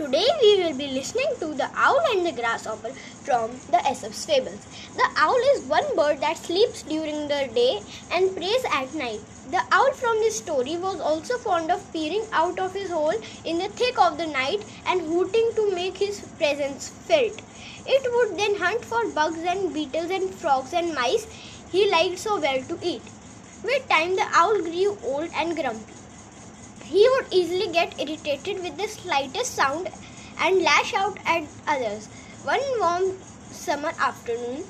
Today we will be listening to The Owl and the Grasshopper from the Aesop's Fables. The owl is one bird that sleeps during the day and preys at night. The owl from this story was also fond of peering out of his hole in the thick of the night and hooting to make his presence felt. It would then hunt for bugs and beetles and frogs and mice he liked so well to eat. With time, the owl grew old and grumpy. He would easily get irritated with the slightest sound and lash out at others. One warm summer afternoon,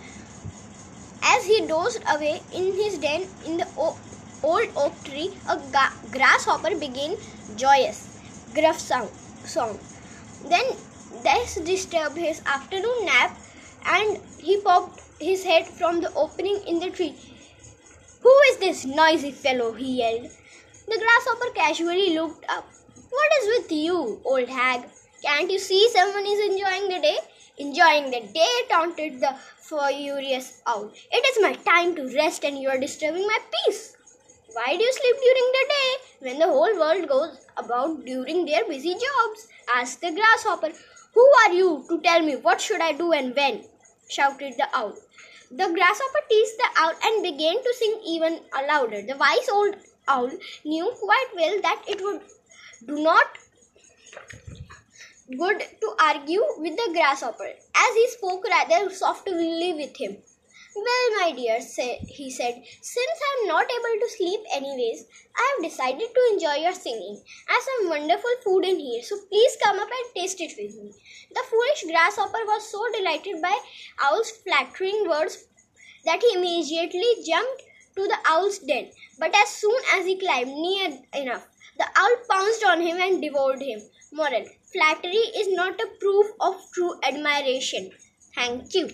as he dozed away in his den in the old oak tree, a ga- grasshopper began joyous, gruff sound, song. Then this disturbed his afternoon nap, and he popped his head from the opening in the tree. Who is this noisy fellow? he yelled. The grasshopper casually looked up. What is with you, old hag? Can't you see someone is enjoying the day? Enjoying the day, taunted the furious owl. It is my time to rest and you are disturbing my peace. Why do you sleep during the day when the whole world goes about during their busy jobs? asked the grasshopper. Who are you to tell me what should I do and when? shouted the owl. The grasshopper teased the owl and began to sing even louder. The wise old owl knew quite well that it would do not good to argue with the grasshopper, as he spoke rather softly with him. Well, my dear, say, he said, since I am not able to sleep anyways, I have decided to enjoy your singing. I have some wonderful food in here, so please come up and taste it with me. The foolish grasshopper was so delighted by Owl's flattering words that he immediately jumped to the owl's den. But as soon as he climbed near enough, the owl pounced on him and devoured him. Moral Flattery is not a proof of true admiration. Thank you.